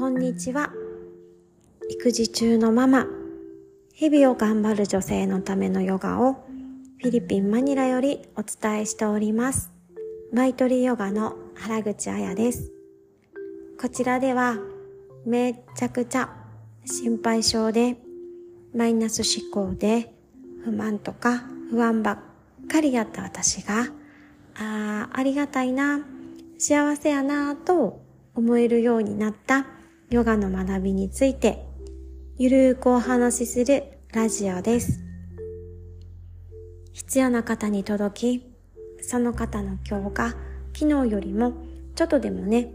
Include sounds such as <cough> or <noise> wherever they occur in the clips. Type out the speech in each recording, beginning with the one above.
こんにちは。育児中のママ。日々を頑張る女性のためのヨガをフィリピン・マニラよりお伝えしております。マイトリヨガの原口彩です。こちらではめちゃくちゃ心配性でマイナス思考で不満とか不安ばっかりやった私がああありがたいな幸せやなと思えるようになったヨガの学びについてゆるーくお話しするラジオです。必要な方に届き、その方の今日が昨日よりもちょっとでもね、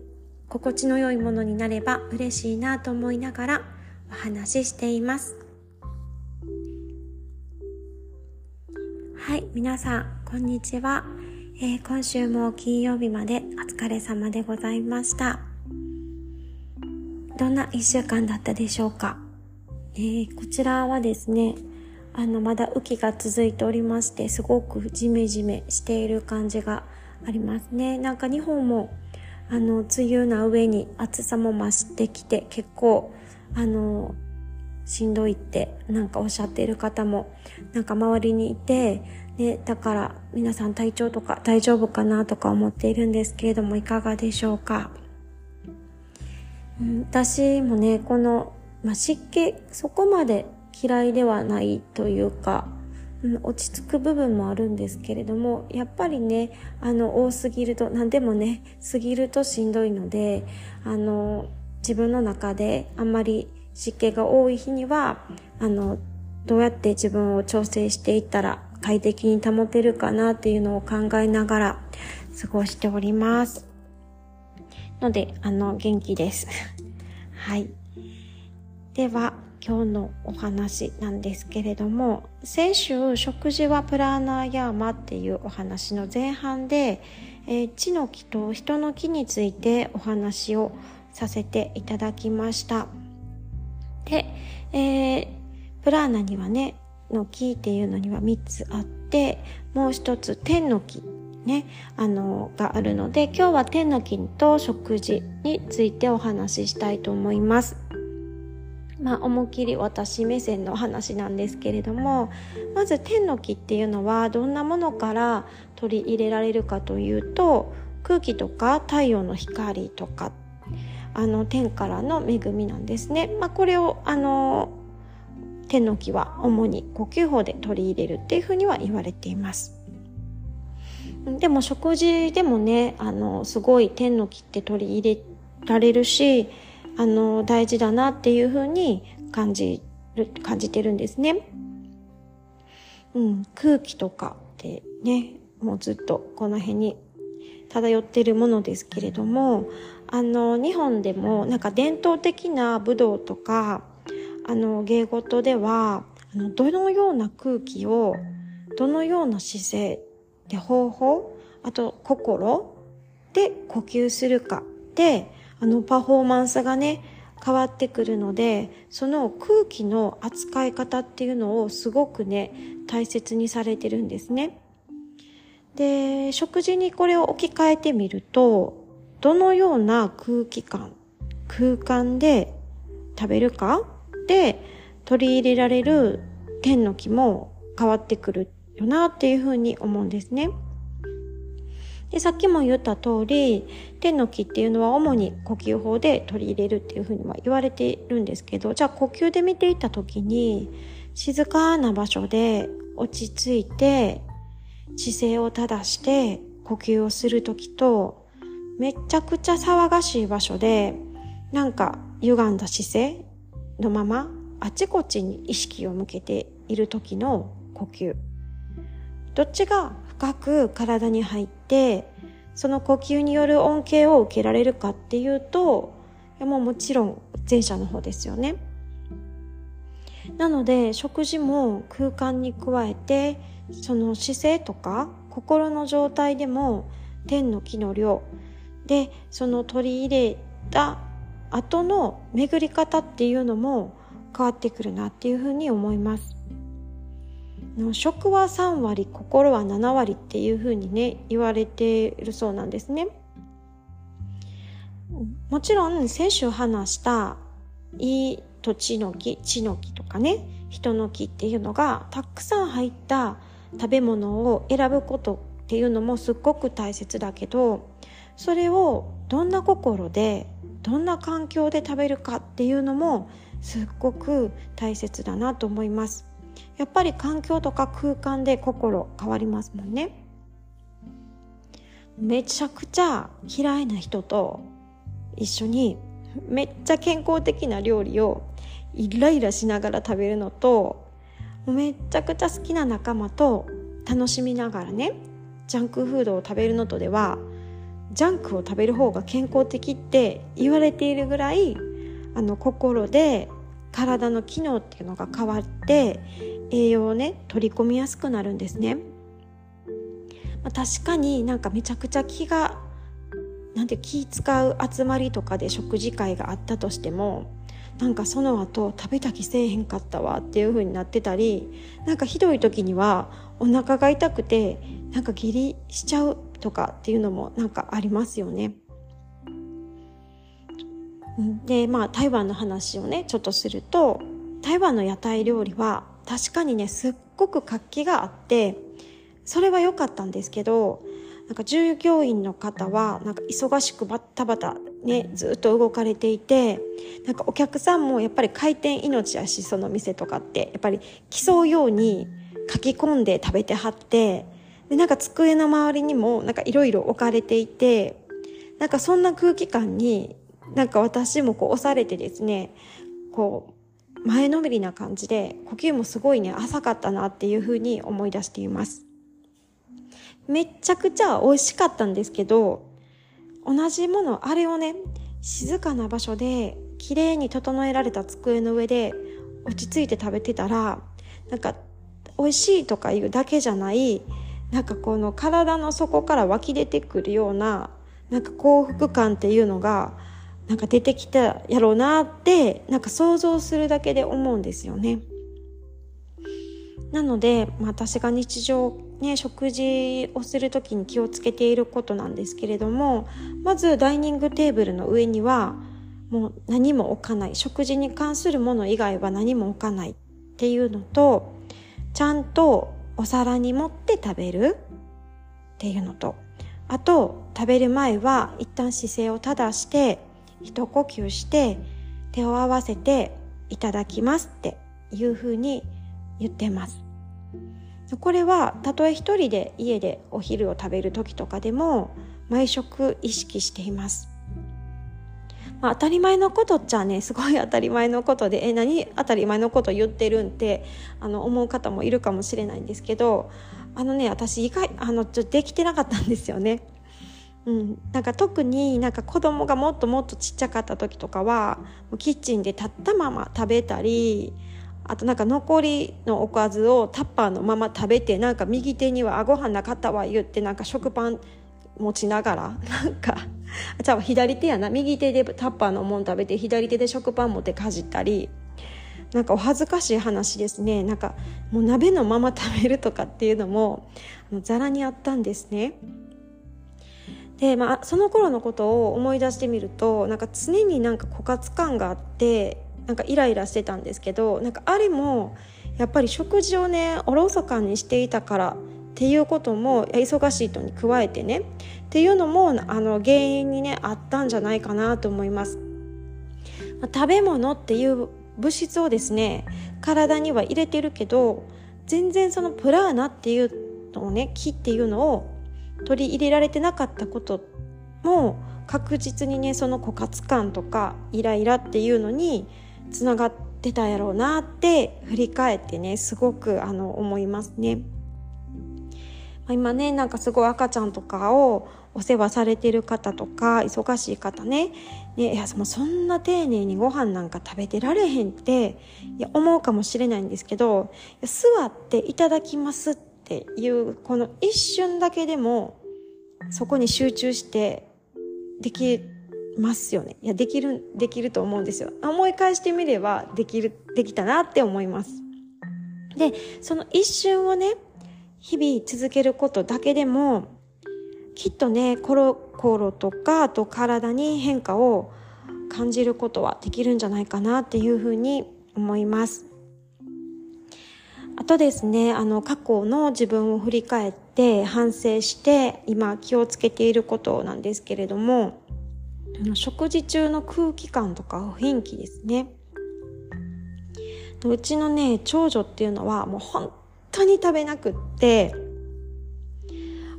心地の良いものになれば嬉しいなと思いながらお話ししています。はい、皆さん、こんにちは。えー、今週も金曜日までお疲れ様でございました。どんな一週間だったでしょうか、えー、こちらはですね、あの、まだ雨季が続いておりまして、すごくジメジメしている感じがありますね。なんか日本も、あの、梅雨な上に暑さも増してきて、結構、あの、しんどいってなんかおっしゃっている方もなんか周りにいてね、だから皆さん体調とか大丈夫かなとか思っているんですけれどもいかがでしょうか、私もねこの、まあ、湿気そこまで嫌いではないというか、うん、落ち着く部分もあるんですけれどもやっぱりねあの多すぎると何でもね過ぎるとしんどいのであの自分の中であんまり湿気が多い日にはあのどうやって自分を調整していったら快適に保てるかなっていうのを考えながら過ごしております。ので、あの、元気です。<laughs> はい。では、今日のお話なんですけれども、先週、食事はプラーナーヤーマっていうお話の前半で、えー、地の木と人の木についてお話をさせていただきました。で、えー、プラーナにはね、の木っていうのには3つあってもう一つ天の木ねあのがあるので今日は天の木と食事についてお話ししたいと思います。まあ、思いっきり私目線の話なんですけれどもまず天の木っていうのはどんなものから取り入れられるかというと空気とか太陽の光とかあの天からの恵みなんですね。まあ、これをあの天の木は主に呼吸法で取り入れるっていうふうには言われています。でも食事でもね、あの、すごい天の木って取り入れられるし、あの、大事だなっていうふうに感じる、感じてるんですね。うん、空気とかってね、もうずっとこの辺に漂ってるものですけれども、あの、日本でもなんか伝統的な武道とか、あの芸事ではあのどのような空気をどのような姿勢で方法あと心。で呼吸するか。であのパフォーマンスがね変わってくるのでその空気の扱い方っていうのをすごくね大切にされてるんですね。で食事にこれを置き換えてみるとどのような空気感空間で食べるか。で取り入れられる天の木も変わってくるよなっていうふうに思うんですね。で、さっきも言った通り、天の木っていうのは主に呼吸法で取り入れるっていうふうには言われているんですけど、じゃあ呼吸で見ていった時に、静かな場所で落ち着いて、姿勢を正して呼吸をする時と、めちゃくちゃ騒がしい場所で、なんか歪んだ姿勢、のままあちこちに意識を向けている時の呼吸どっちが深く体に入ってその呼吸による恩恵を受けられるかっていうともうもちろん前者の方ですよねなので食事も空間に加えてその姿勢とか心の状態でも天の木の量でその取り入れた後の巡り方っていうのも変わってくるなっていうふうに思います。食は3割心は7割っていうふうにね言われているそうなんですね。もちろん先週話したいい土地の木地の木とかね人の木っていうのがたくさん入った食べ物を選ぶことっていうのもすっごく大切だけどそれをどんな心でどんな環境で食べるかっていうのもすっごく大切だなと思いますやっぱり環境とか空間で心変わりますもんね。めちゃくちゃ嫌いな人と一緒にめっちゃ健康的な料理をイライラしながら食べるのとめちゃくちゃ好きな仲間と楽しみながらねジャンクフードを食べるのとではジャンクを食べる方が健康的って言われているぐらいあの心で体の機能っていうのが変わって栄養をね取り込みやすくなるんですね。まあ、確かになんかめちゃくちゃ気がなんて気使う集まりとかで食事会があったとしてもなんかその後食べた気せえへんかったわっていう風になってたりなんかひどい時にはお腹が痛くてなんか下痢しちゃうとかっていうのもなんかありますよね。でまあ台湾の話をねちょっとすると台湾の屋台料理は確かにねすっごく活気があってそれは良かったんですけどなんか従業員の方はなんか忙しくバッタバタねずっと動かれていてなんかお客さんもやっぱり回転命やしその店とかって。やっぱり競うように書き込んで食べてはってでなんか机の周りにもなんかいろいろ置かれていてなんかそんな空気感になんか私もこう押されてですねこう前のめりな感じで呼吸もすごいね浅かったなっていうふうに思い出しています。めっちゃくちゃ美味しかったんですけど、同じもの、あれをね、静かな場所で、綺麗に整えられた机の上で、落ち着いて食べてたら、なんか、美味しいとかいうだけじゃない、なんかこの体の底から湧き出てくるような、なんか幸福感っていうのが、なんか出てきたやろうなって、なんか想像するだけで思うんですよね。なので、まあ、私が日常ね、食事をする時に気をつけていることなんですけれどもまずダイニングテーブルの上にはもう何も置かない食事に関するもの以外は何も置かないっていうのとちゃんとお皿に盛って食べるっていうのとあと食べる前は一旦姿勢を正して一呼吸して手を合わせていただきますっていうふうに言ってますこれはたとえ一人で家でお昼を食べる時とかでも毎食意識しています。まあ、当たり前のことっちゃねすごい当たり前のことでえ何当たり前のこと言ってるんってあの思う方もいるかもしれないんですけどあのね私意外あのちょできてなかったんですよね。うん、なんか特になんか子供がもっともっとちっちゃかった時とかはキッチンで立ったまま食べたりあとなんか残りのおかずをタッパーのまま食べてなんか右手には「あご飯なかったわ」言ってなんか食パン持ちながら <laughs> なんかじゃあ左手やな。右手でタッパーのもん食べて左手で食パン持ってかじったりなんかお恥ずかしい話ですね。なんかもう鍋のまま食べるとかっていうのもざらにあったんですね。でまあその頃のことを思い出してみるとなんか常になんか枯渇感があってなんかイライラしてたんですけどなんかあれもやっぱり食事をねおろそかにしていたからっていうことも忙しいとに加えてねっていうのもあの原因にねあったんじゃないかなと思います。食べ物っていう物質をですね体には入れてるけど全然そのプラーナっていうのをね木っていうのを取り入れられてなかったことも確実にねその枯渇感とかイライラっていうのにつながってたやろうなって振り返ってねすごくあの思いますね。今ねなんかすごい赤ちゃんとかをお世話されてる方とか忙しい方ねねいやもうそんな丁寧にご飯なんか食べてられへんっていや思うかもしれないんですけど座っていただきますってていうこの一瞬だけでもそこに集中してできますよね。いやできるできると思うんですよ。思い返してみればできるできたなって思います。でその一瞬をね日々続けることだけでもきっとね心とかあと体に変化を感じることはできるんじゃないかなっていうふうに思います。あとですね、あの過去の自分を振り返って反省して今気をつけていることなんですけれども、食事中の空気感とか雰囲気ですね。うちのね、長女っていうのはもう本当に食べなくって、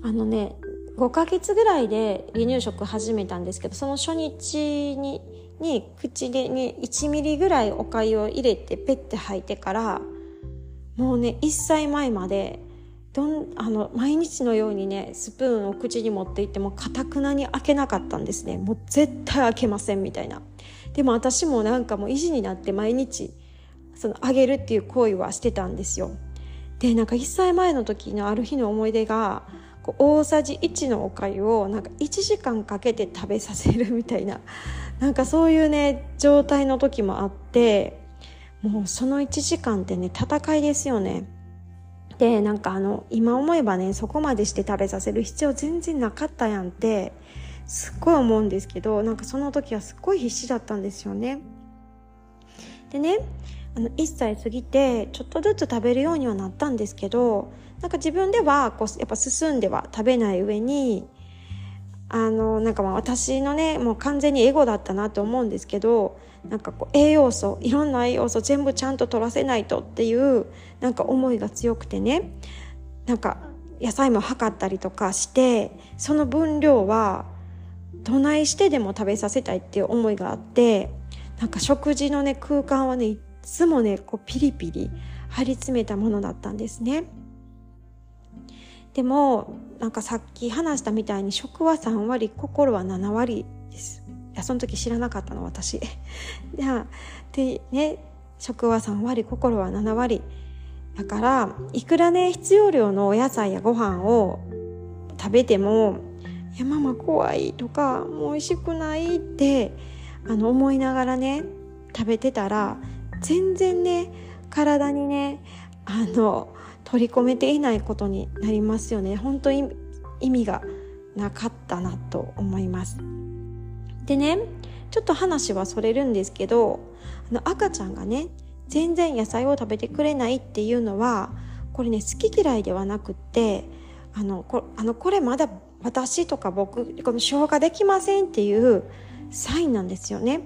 あのね、5ヶ月ぐらいで離乳食始めたんですけど、その初日に、に口でに1ミリぐらいお粥を入れてペッて吐いてから、もうね、1歳前まで、どん、あの、毎日のようにね、スプーンを口に持っていっても、かたくなに開けなかったんですね。もう絶対開けませんみたいな。でも私もなんかもう意地になって毎日、そのあげるっていう行為はしてたんですよ。で、なんか1歳前の時のある日の思い出が、大さじ1のおかゆをなんか1時間かけて食べさせるみたいななんかそういうね状態の時もあってもうその1時間ってね戦いですよね。でなんかあの今思えばねそこまでして食べさせる必要全然なかったやんってすっごい思うんですけどなんかその時はすっごい必死だったんですよね。でねあの1歳過ぎてちょっとずつ食べるようにはなったんですけどなんか自分ではこうやっぱ進んでは食べない上にあのなんかまあ私のねもう完全にエゴだったなと思うんですけどなんかこう栄養素いろんな栄養素全部ちゃんと取らせないとっていうなんか思いが強くてねなんか野菜も測ったりとかしてその分量はどないしてでも食べさせたいっていう思いがあってなんか食事のね空間はねいつもねこうピリピリ張り詰めたものだったんですね。でもなんかさっき話したみたいに食は3割心は7割です。いやその時知らなかったの私。<laughs> でね食は3割心は7割。だからいくらね必要量のお野菜やご飯を食べても「いやママ怖い」とか「もう美味しくない」ってあの思いながらね食べてたら全然ね体にねあの取り込めていないことになりますよね。本当に意味がなかったなと思います。でねちょっと話はそれるんですけどあの赤ちゃんがね全然野菜を食べてくれないっていうのはこれね好き嫌いではなくってあのこあのこれまだ私とか僕この消化できませんっていうサインなんですよね。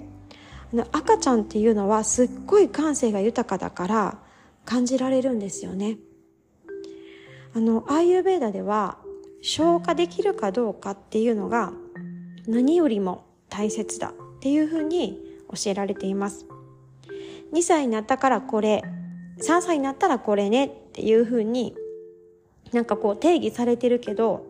あの赤ちゃんっていうのはすっごい感性が豊かだから感じられるんですよね。あのアーユーベーダでは消化できるかどうかっていうのが何よりも大切だっていうふうに教えられています。2歳になったからこれ、3歳になったらこれねっていうふうになんかこう定義されてるけど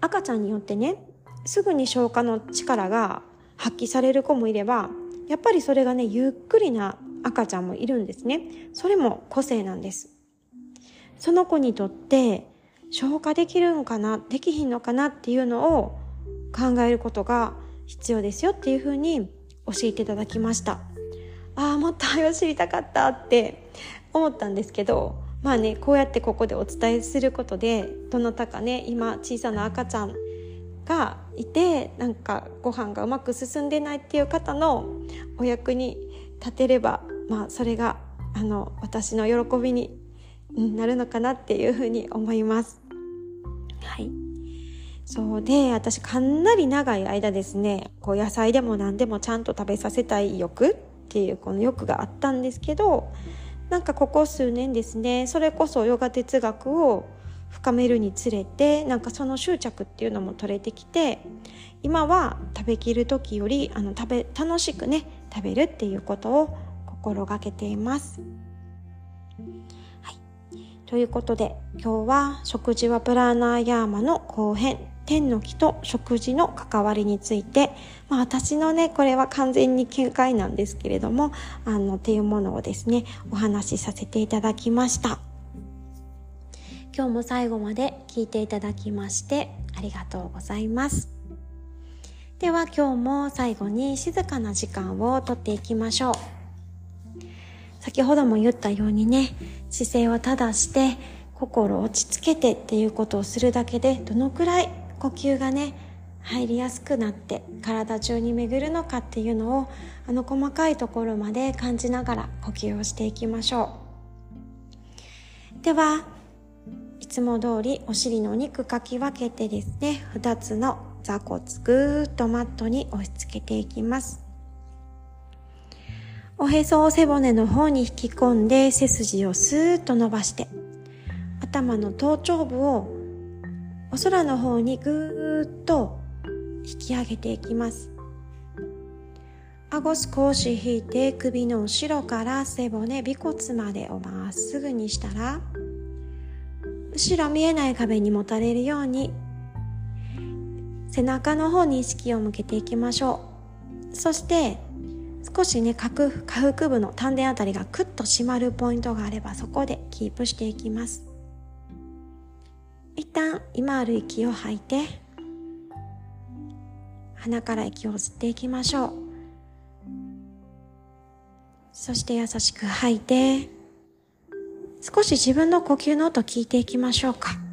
赤ちゃんによってねすぐに消化の力が発揮される子もいればやっぱりそれがねゆっくりな赤ちゃんもいるんですねそれも個性なんですその子にとって消化できるのかな？できひんのかな？っていうのを考えることが必要ですよっていうふうに教えていただきました。ああもっと早知りたかったって思ったんですけどまあねこうやってここでお伝えすることでどなたかね今小さな赤ちゃんがいてなんかご飯がうまく進んでないっていう方のお役に立てればまあそれがあの私の喜びになるのかなっていうふうに思います。はい。そうで、私かなり長い間ですね、こう野菜でも何でもちゃんと食べさせたい欲っていうこの欲があったんですけど、なんかここ数年ですね、それこそヨガ哲学を深めるにつれて、なんかその執着っていうのも取れてきて、今は食べきる時よりあの食べ楽しくね食べるっていうことを心がけています。ということで今日は食事はプラーナーヤーマの後編天の木と食事の関わりについて、まあ、私のねこれは完全に見解なんですけれどもあのっていうものをですねお話しさせていただきました。今日も最後まで聞いていただきましてありがとうございます。では今日も最後に静かな時間をとっていきましょう。先ほども言ったようにね、姿勢を正して、心落ち着けてっていうことをするだけでどのくらい呼吸がね入りやすくなって体中に巡るのかっていうのをあの細かいところまで感じながら呼吸をしていきましょう。ではいつも通りお尻のお肉かき分けてですね2つの座骨ぐーっとマットに押し付けていきます。おへそを背骨の方に引き込んで背筋をスーッと伸ばして頭の頭頂部をお空の方にぐーっと引き上げていきます。顎少し引いて首の後ろから背骨尾骨までをまっすぐにしたら後ろ見えない壁にもたれるように背中の方に意識を向けていきましょう。そして少しね下腹部の丹田あたりがクッと締まるポイントがあればそこでキープしていきます。一旦今ある息を吐いて鼻から息を吸っていきましょう。そして優しく吐いて少し自分の呼吸の音聞いていきましょうか。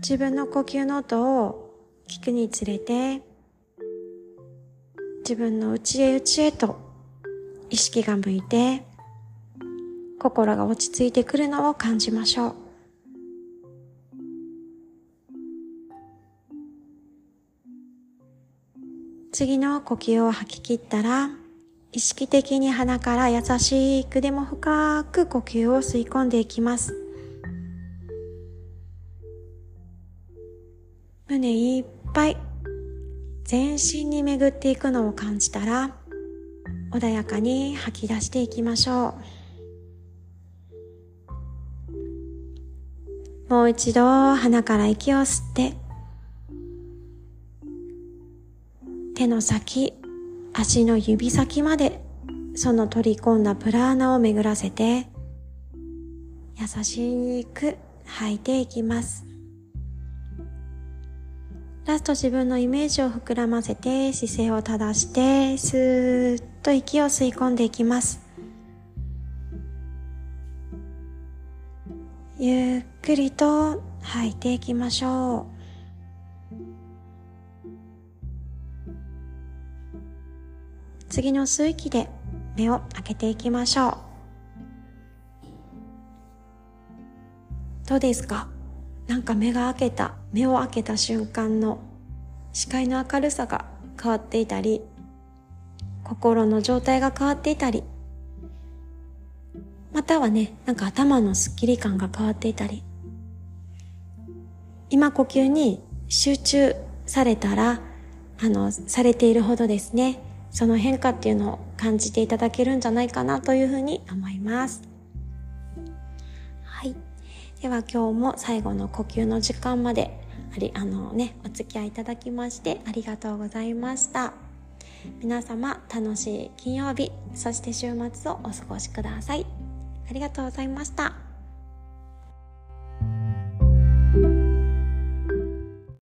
自分の呼吸の音を聞くにつれて自分の内へ内へと意識が向いて心が落ち着いてくるのを感じましょう。次の呼吸を吐き切ったら意識的に鼻から優しくでも深く呼吸を吸い込んでいきます。胸いっぱい全身に巡っていくのを感じたら穏やかに吐き出していきましょう。もう一度鼻から息を吸って手の先足の指先までその取り込んだプラーナを巡らせて優しく吐いていきます。ラスト自分のイメージを膨らませて姿勢を正してスーッと息を吸い込んでいきます。ゆっくりと吐いていきましょう。次の吸う息で目を開けていきましょう。どうですか？なんか目が開けた。目を開けた瞬間の視界の明るさが変わっていたり心の状態が変わっていたりまたはねなんか頭のスッキリ感が変わっていたり今呼吸に集中されたらあのされているほどですねその変化っていうのを感じていただけるんじゃないかなというふうに思います。では今日も最後の呼吸の時間までありあのねお付き合いいただきましてありがとうございました。皆様楽しい金曜日そして週末をお過ごしください。ありがとうございました。